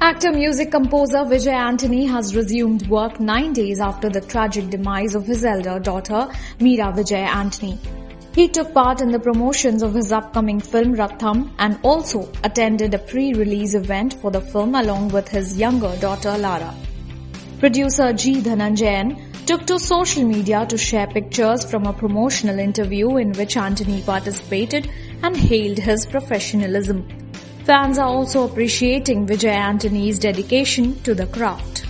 Actor music composer Vijay Antony has resumed work nine days after the tragic demise of his elder daughter, Meera Vijay Antony. He took part in the promotions of his upcoming film Raththam and also attended a pre-release event for the film along with his younger daughter Lara. Producer G. Dhananjeyan took to social media to share pictures from a promotional interview in which Antony participated and hailed his professionalism. Fans are also appreciating Vijay Antony's dedication to the craft.